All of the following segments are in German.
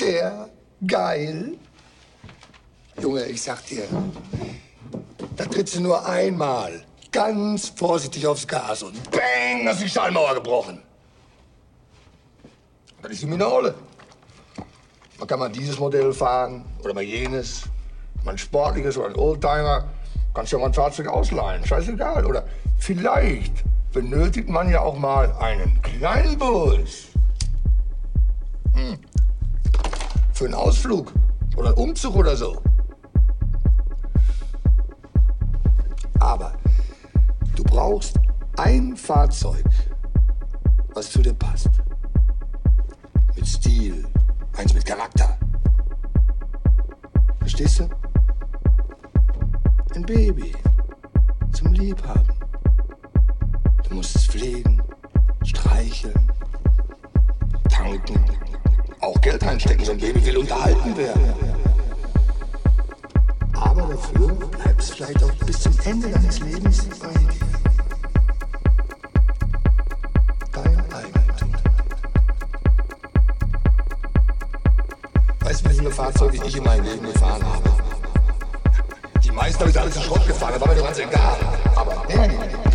der geil? Junge, ich sag dir, da trittst du nur einmal ganz vorsichtig aufs Gas und bang, hast die Stahlmauer gebrochen. Das ist die Minole. Man kann mal dieses Modell fahren oder mal jenes. Mal ein sportliches oder ein Oldtimer. Kannst ja mal ein Fahrzeug ausleihen. Scheißegal. Oder vielleicht benötigt man ja auch mal einen kleinen Bus. Hm. Für einen Ausflug oder einen Umzug oder so. Aber du brauchst ein Fahrzeug, was zu dir passt. Mit Stil, eins mit Charakter. Verstehst du? Ein Baby zum Liebhaben. Du musst es pflegen, streicheln, tanken, auch Geld einstecken. So ein Baby will unterhalten werden. Aber dafür bleibt es vielleicht auch bis zum Ende deines Lebens bei dir. Dein Eigentum. Weißt du, wie viele Fahrzeuge ich in meinem Leben gefahren habe? Die meisten habe ich alles in Schrott gefahren, da war mir doch ganz egal. Aber der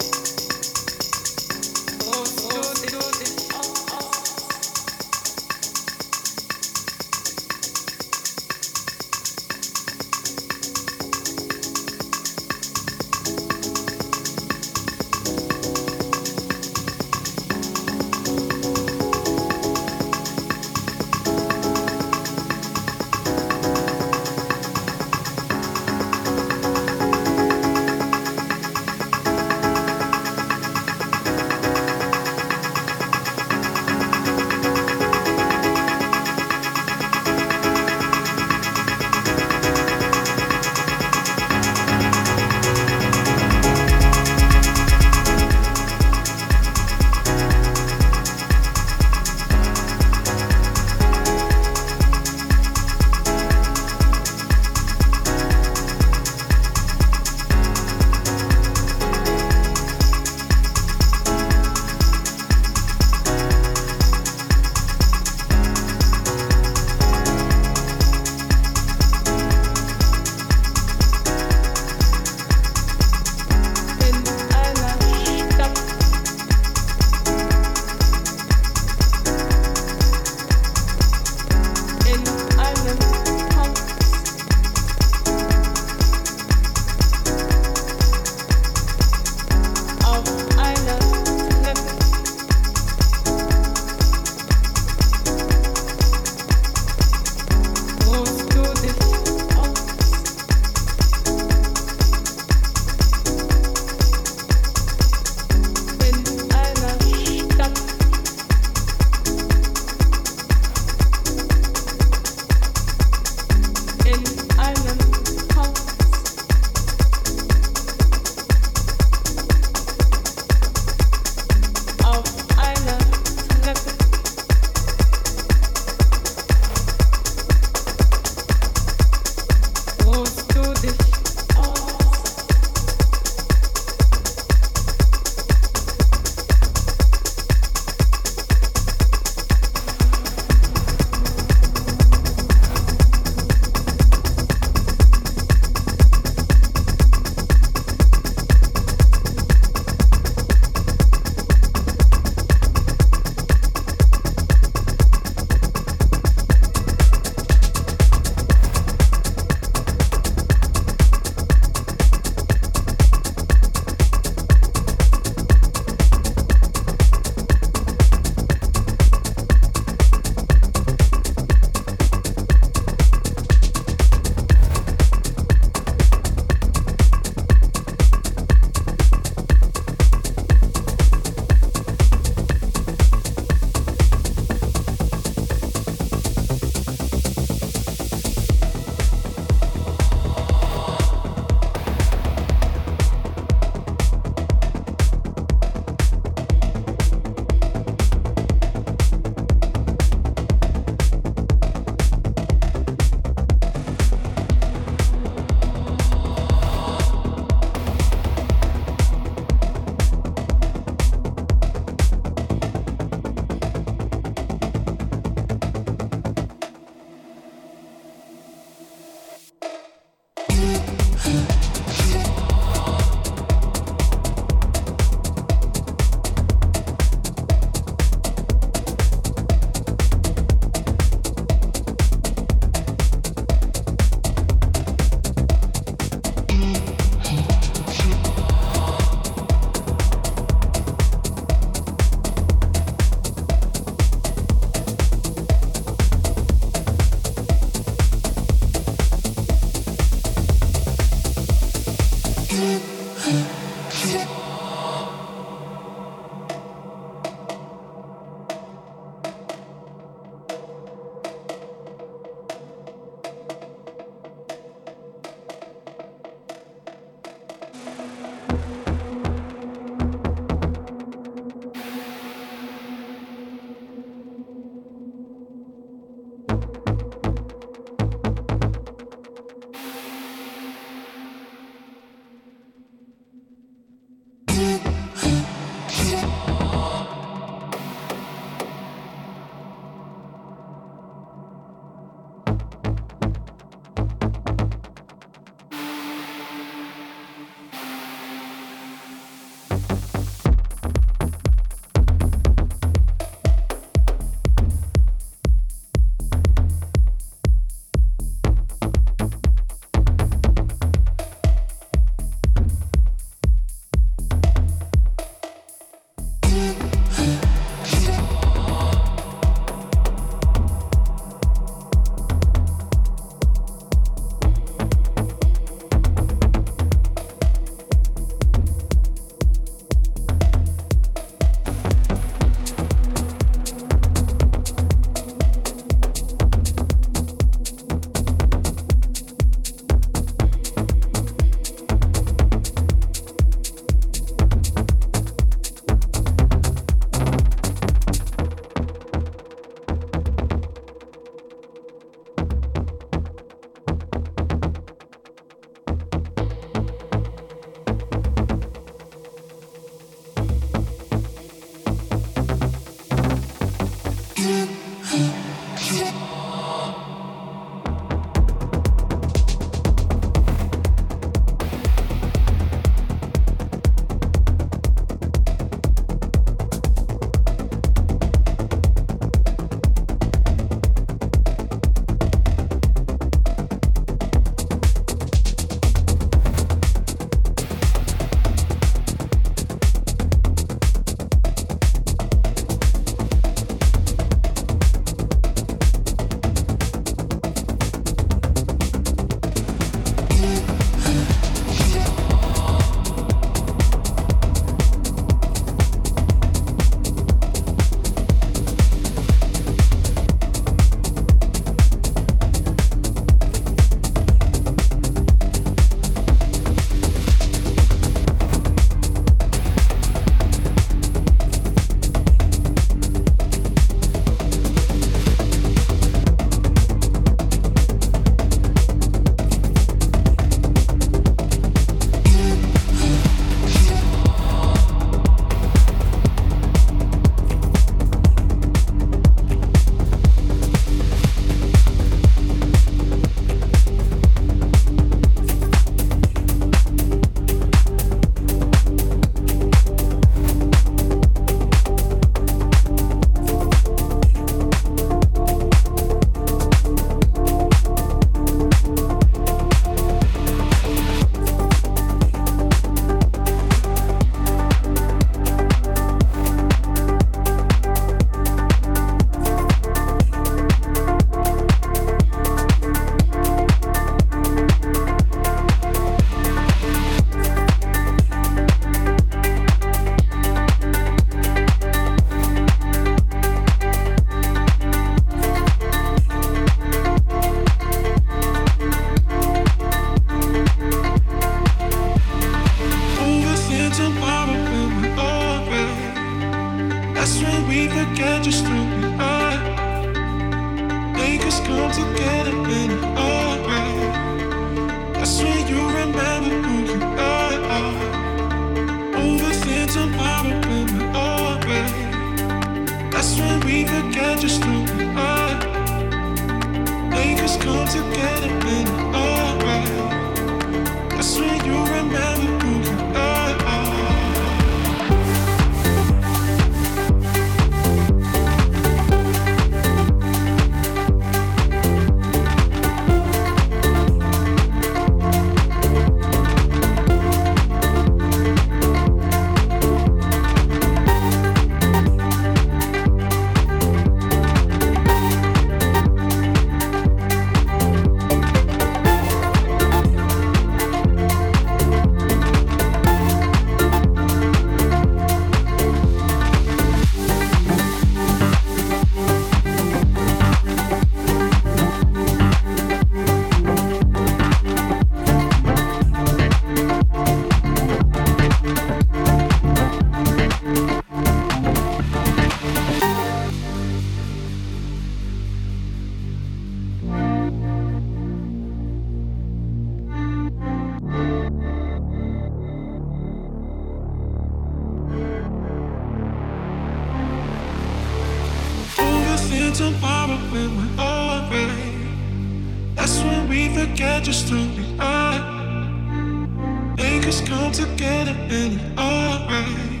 get through the eye, I make us come together and it's alright.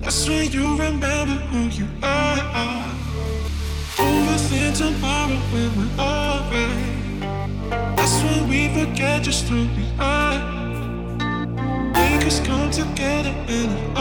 That's when you remember who you are. Overthink tomorrow when we're alright. That's when we forget just through the eye, Make us come together and it's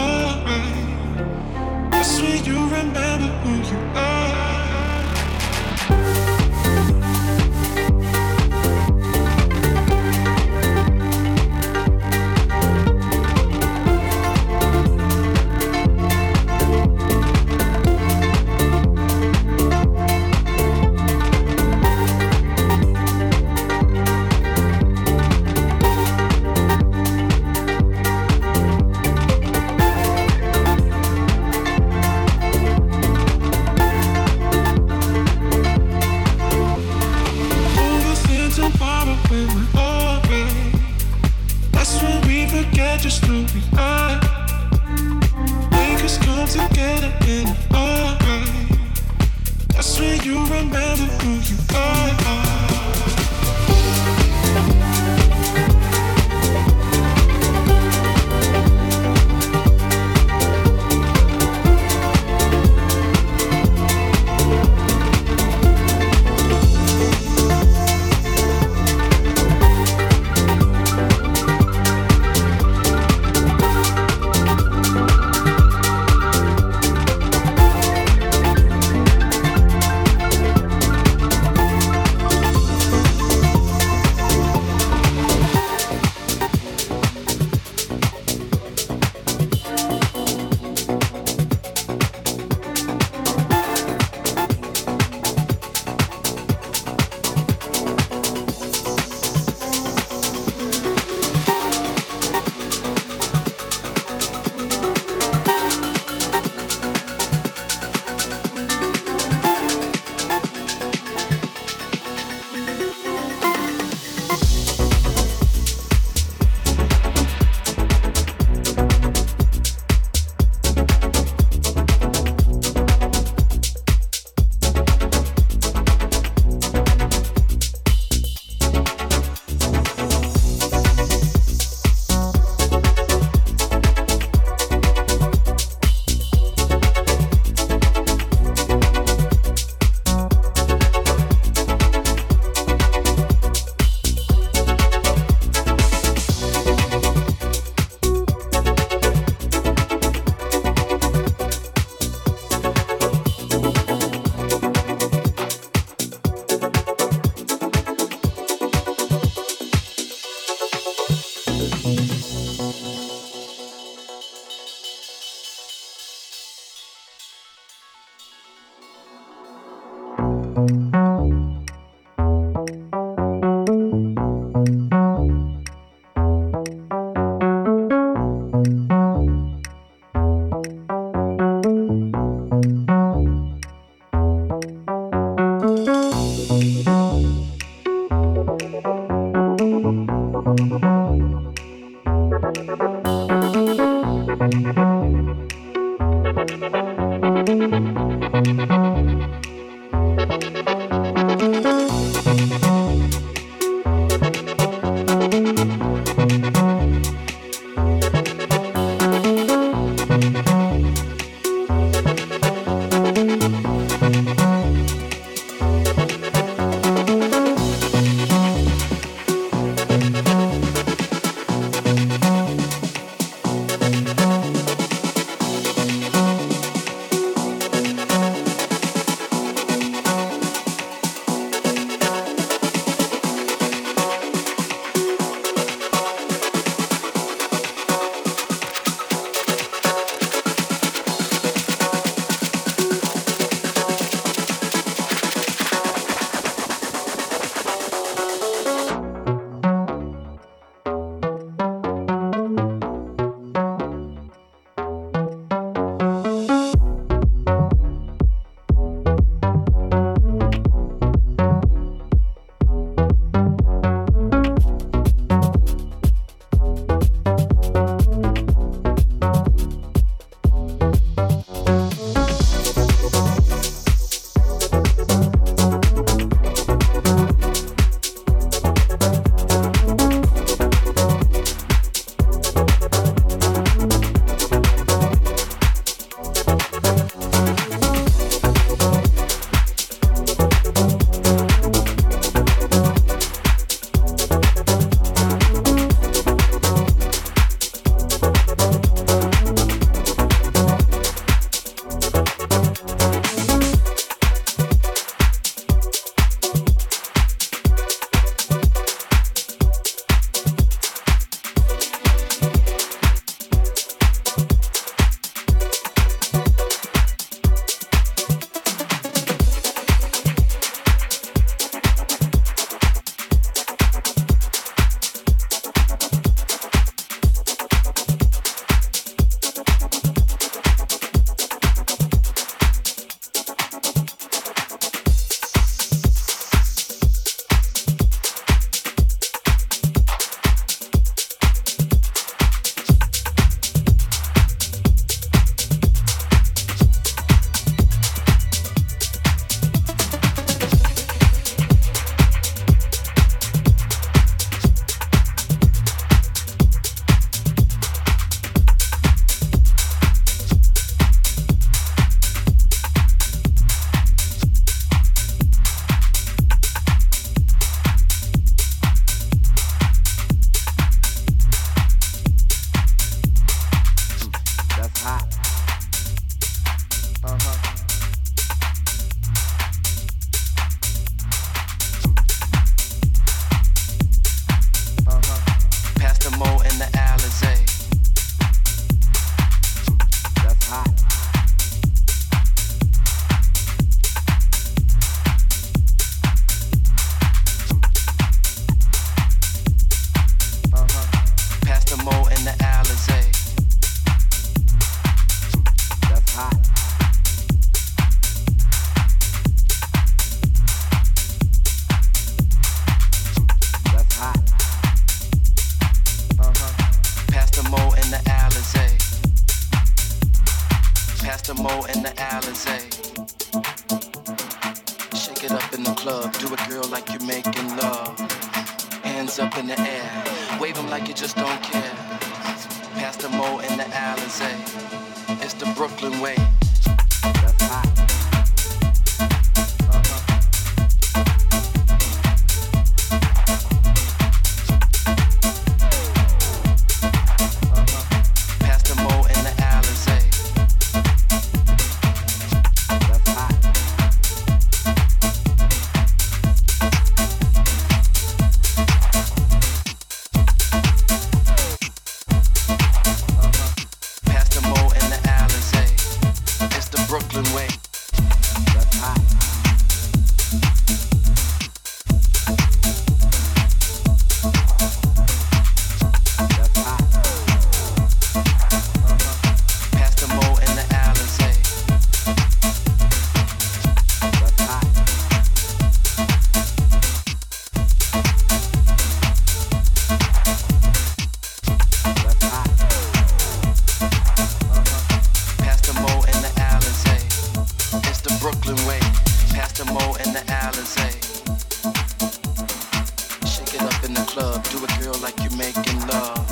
club. Do a girl like you're making love.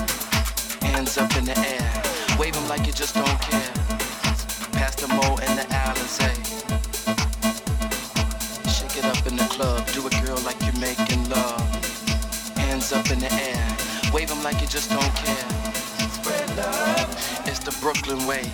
Hands up in the air. Wave them like you just don't care. Past the mole and the Alizé. Shake it up in the club. Do a girl like you're making love. Hands up in the air. Wave them like you just don't care. Spread love. It's the Brooklyn way.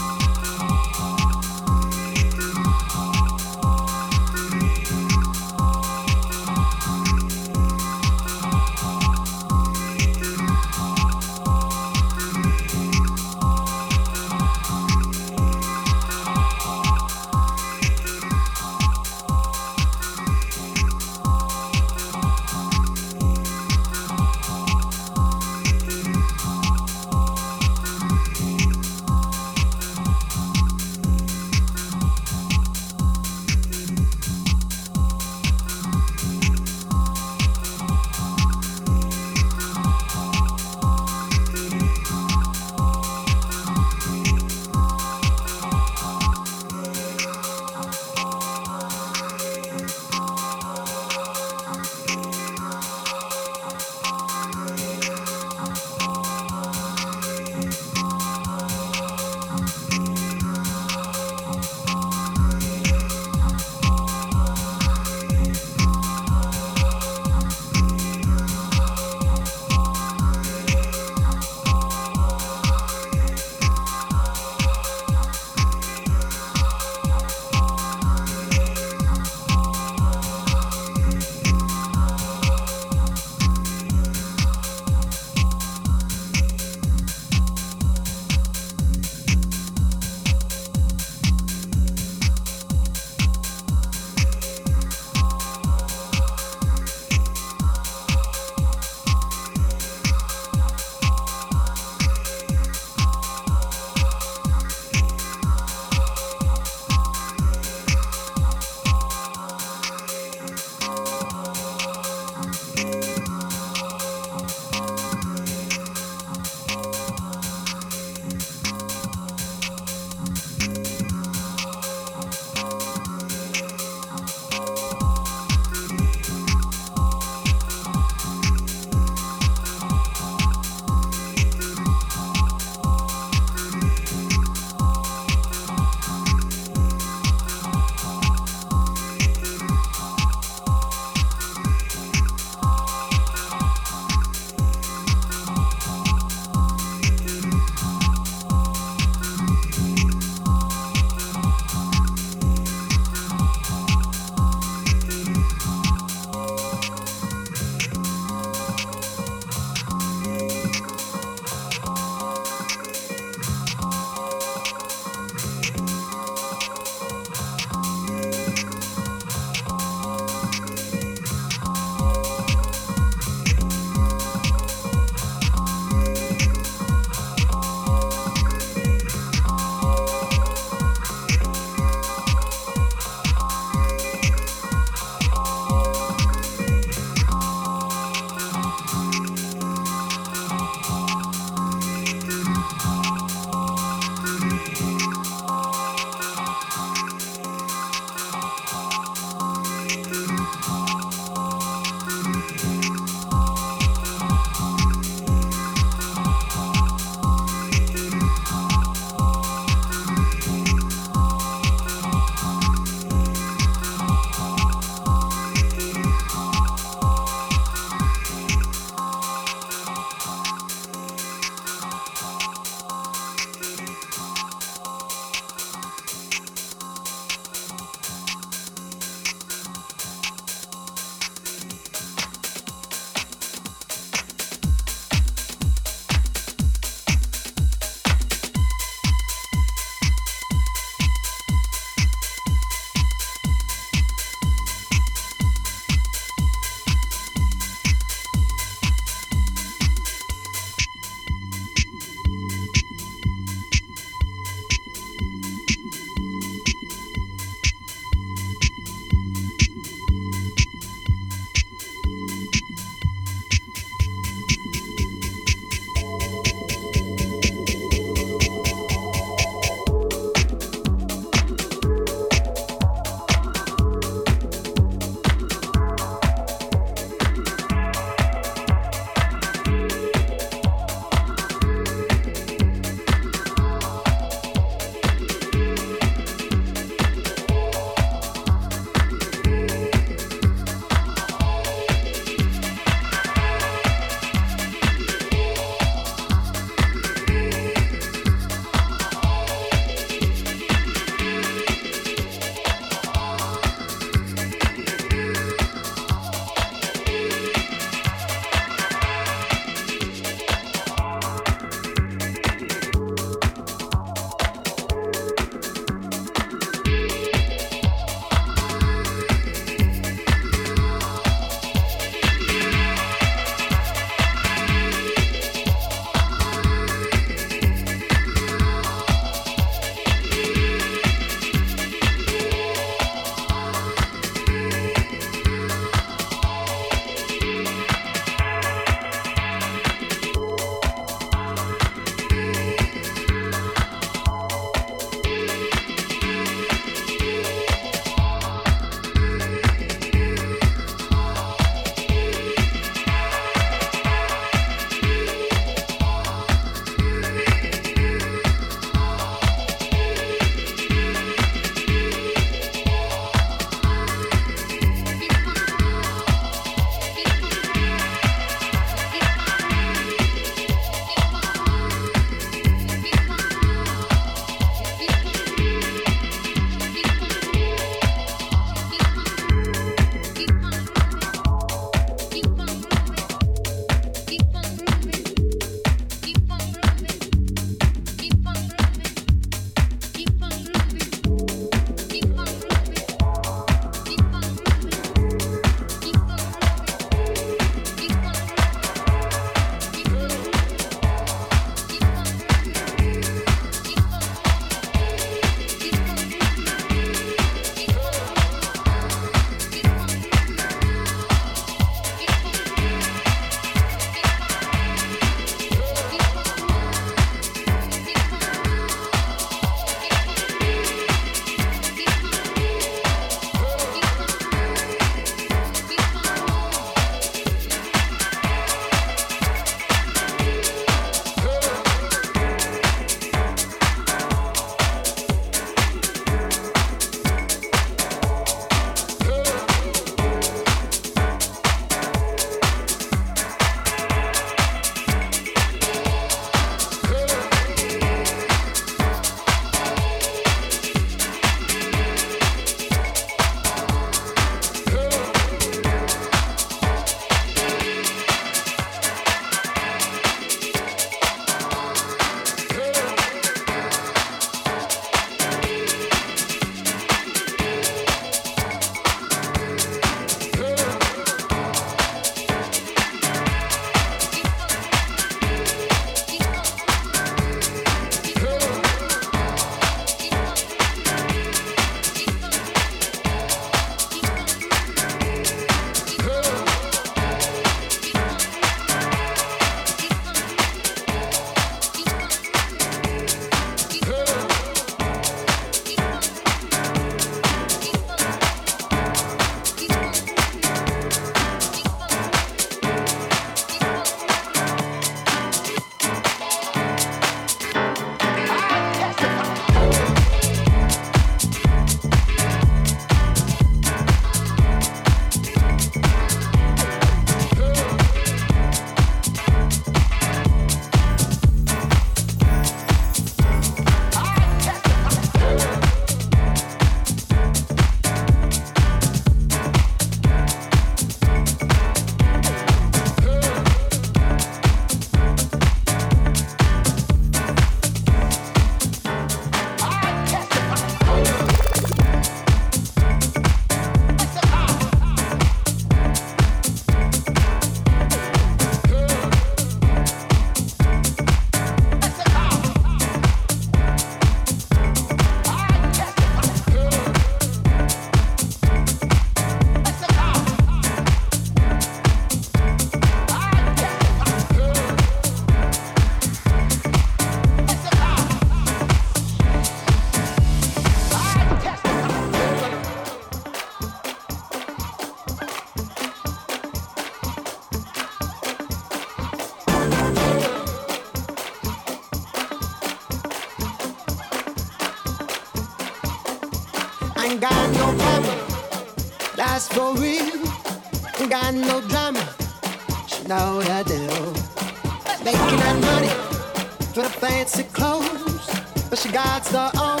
Got her own.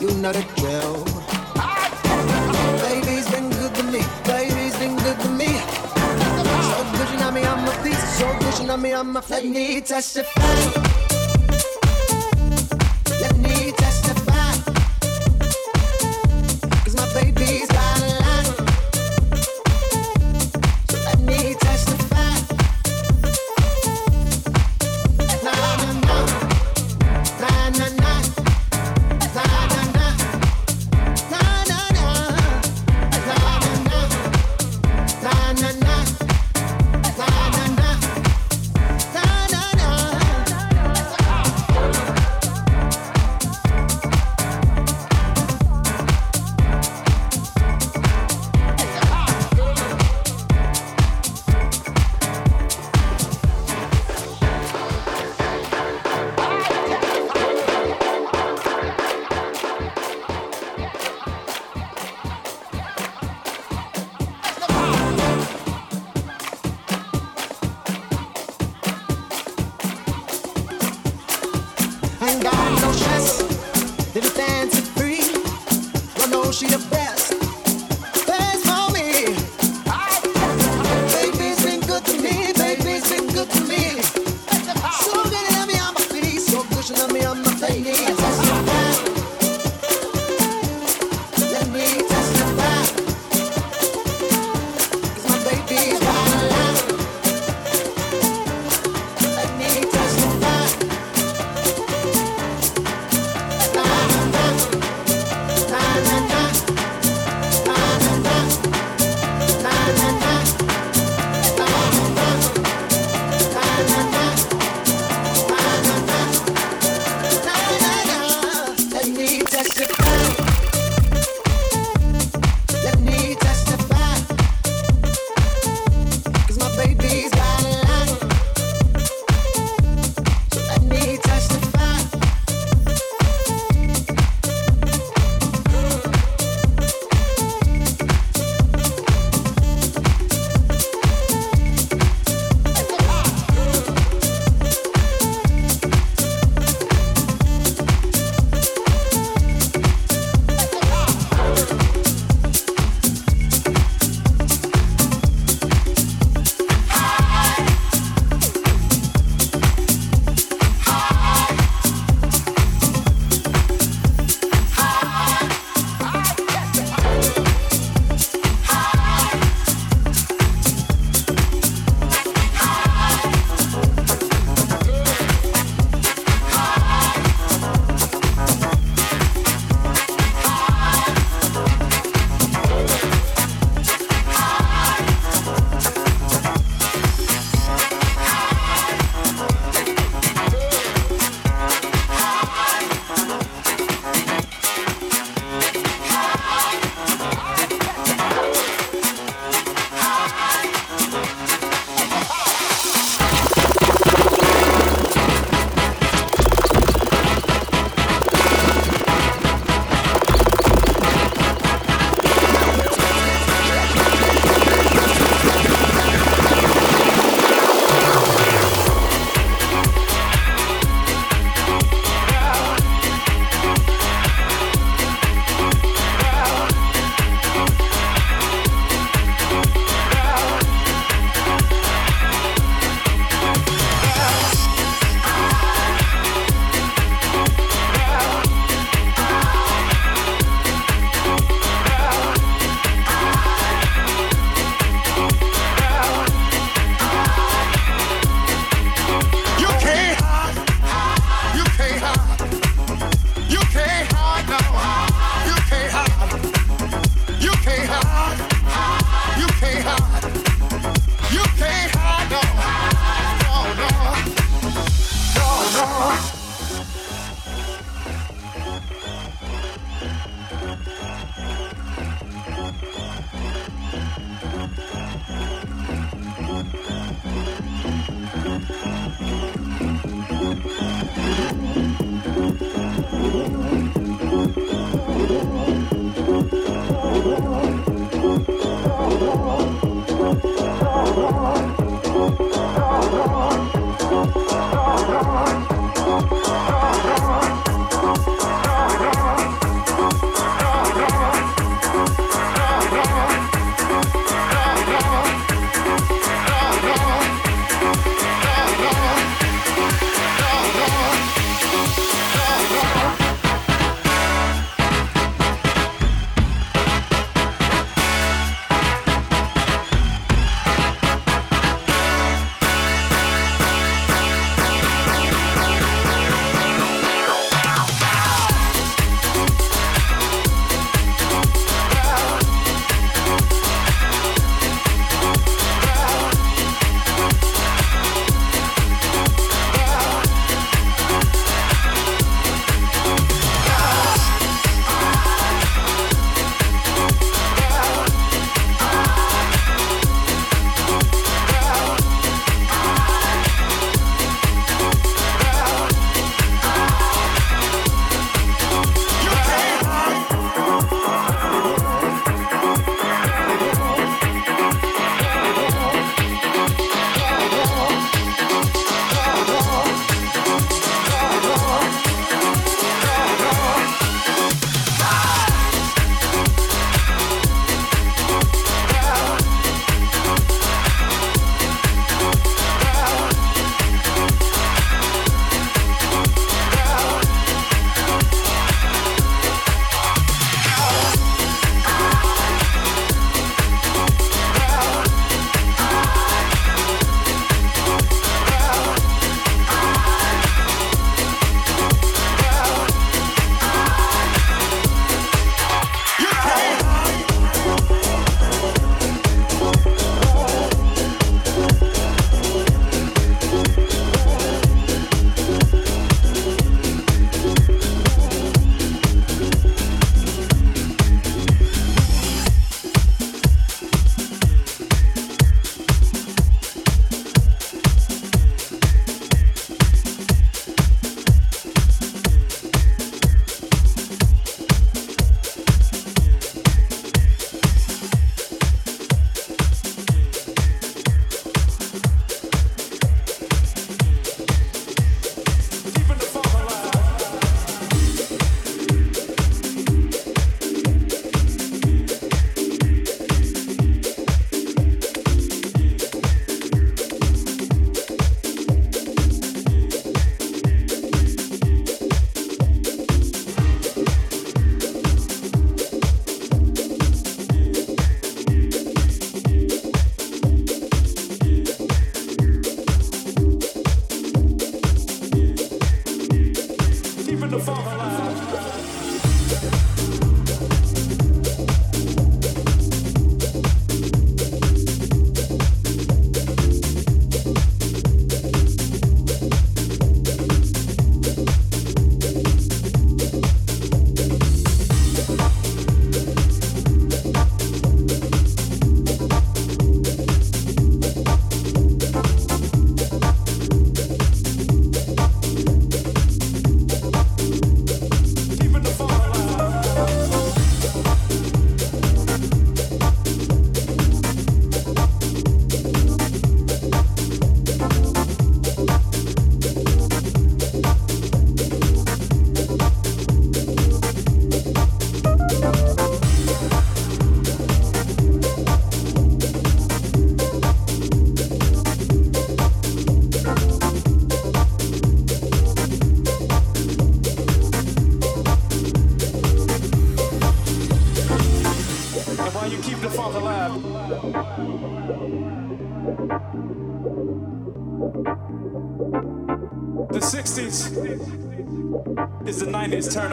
You know the drill. Baby's been good to me. Baby's been good to me. So good she know me on my feet. So good she know me on my feet. Let me testify.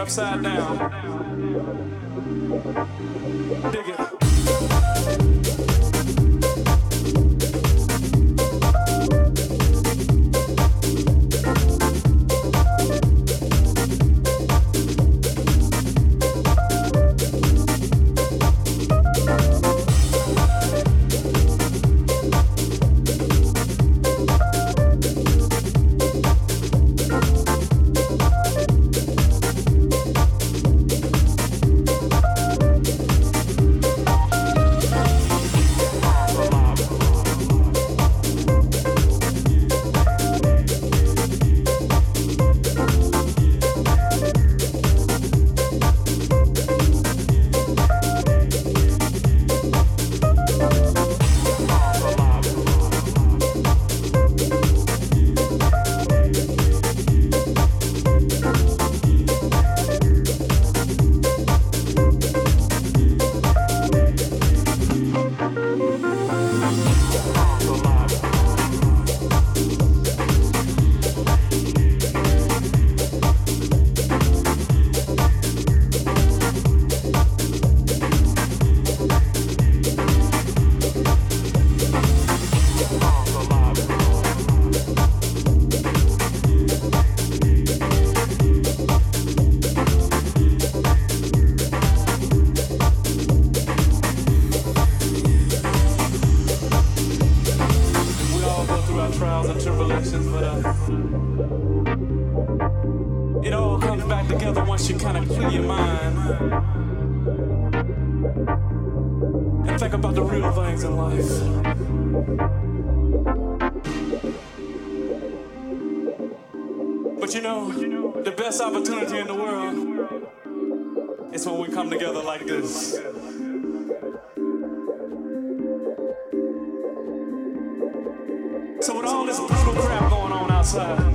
Upside down. Dig it. And think about the real things in life. But you know, the best opportunity in the world is when we come together like this. So with all this brutal crap going on outside,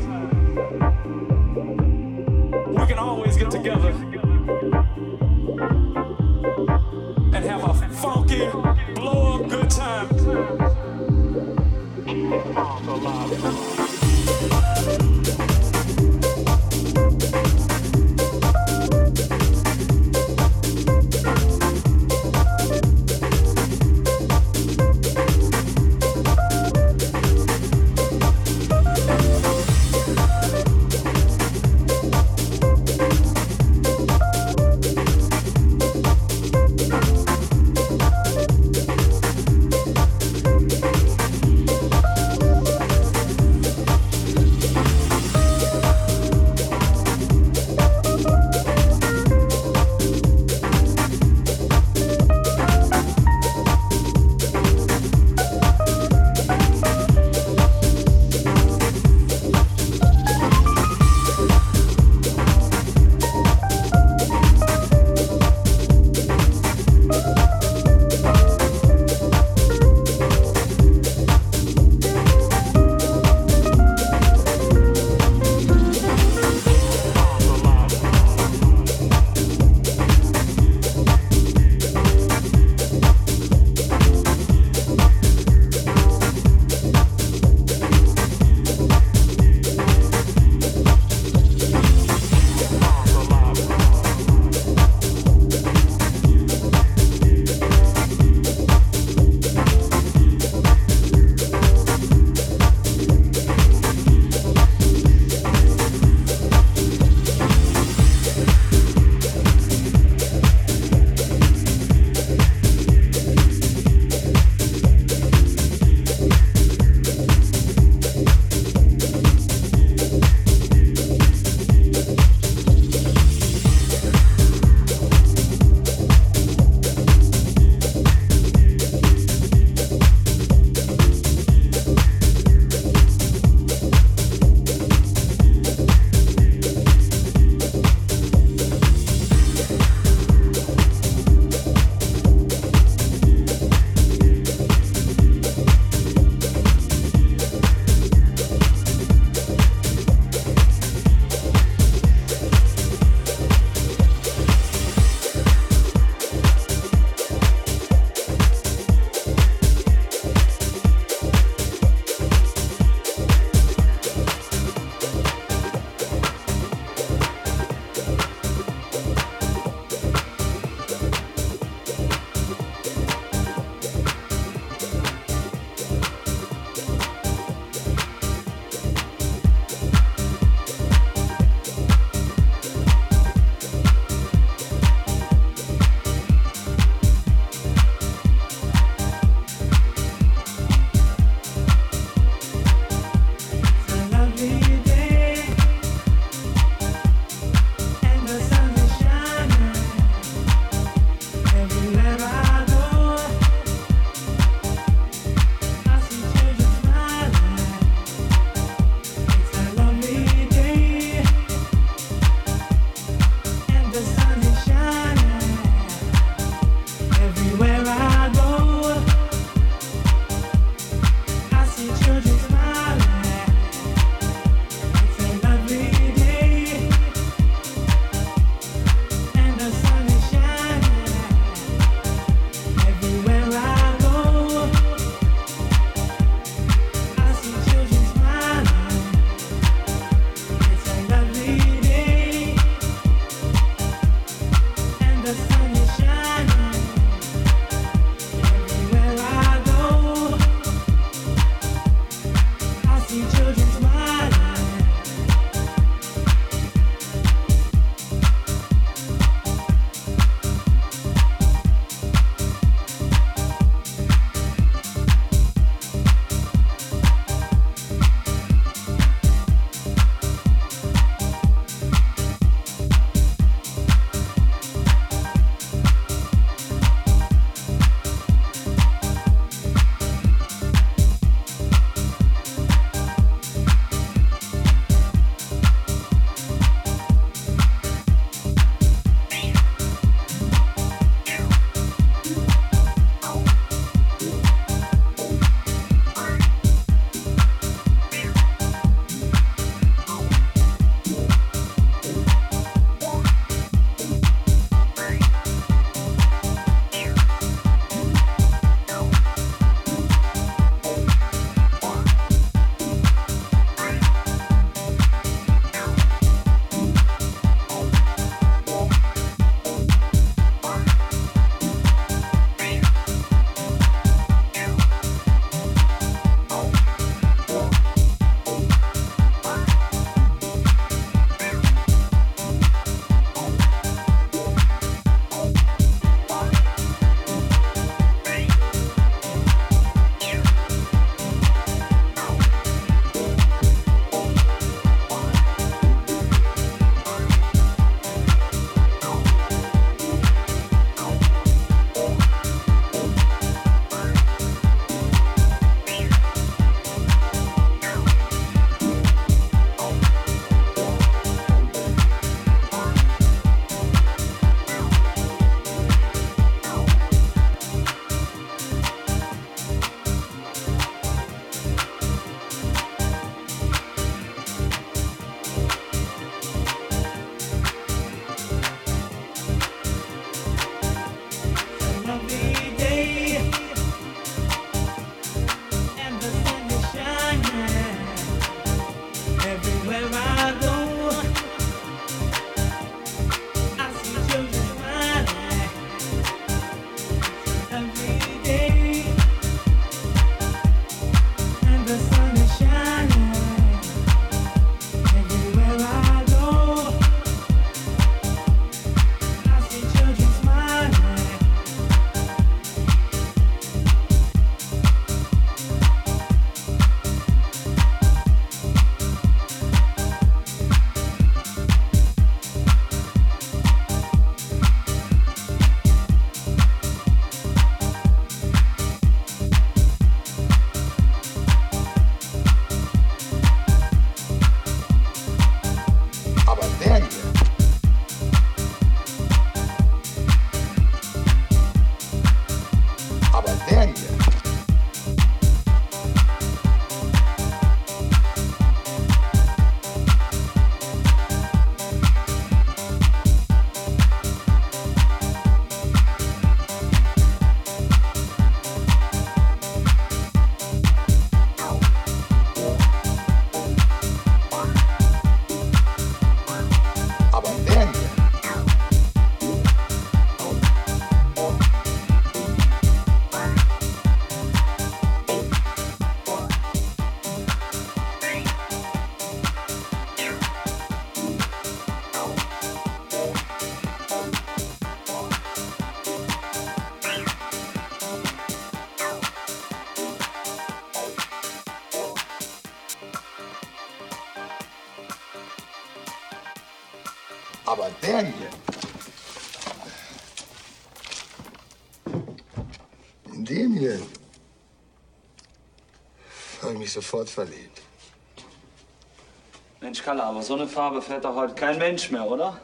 mich sofort verliebt. Mensch, Kalle, aber so eine Farbe fährt doch heute kein Mensch mehr, oder?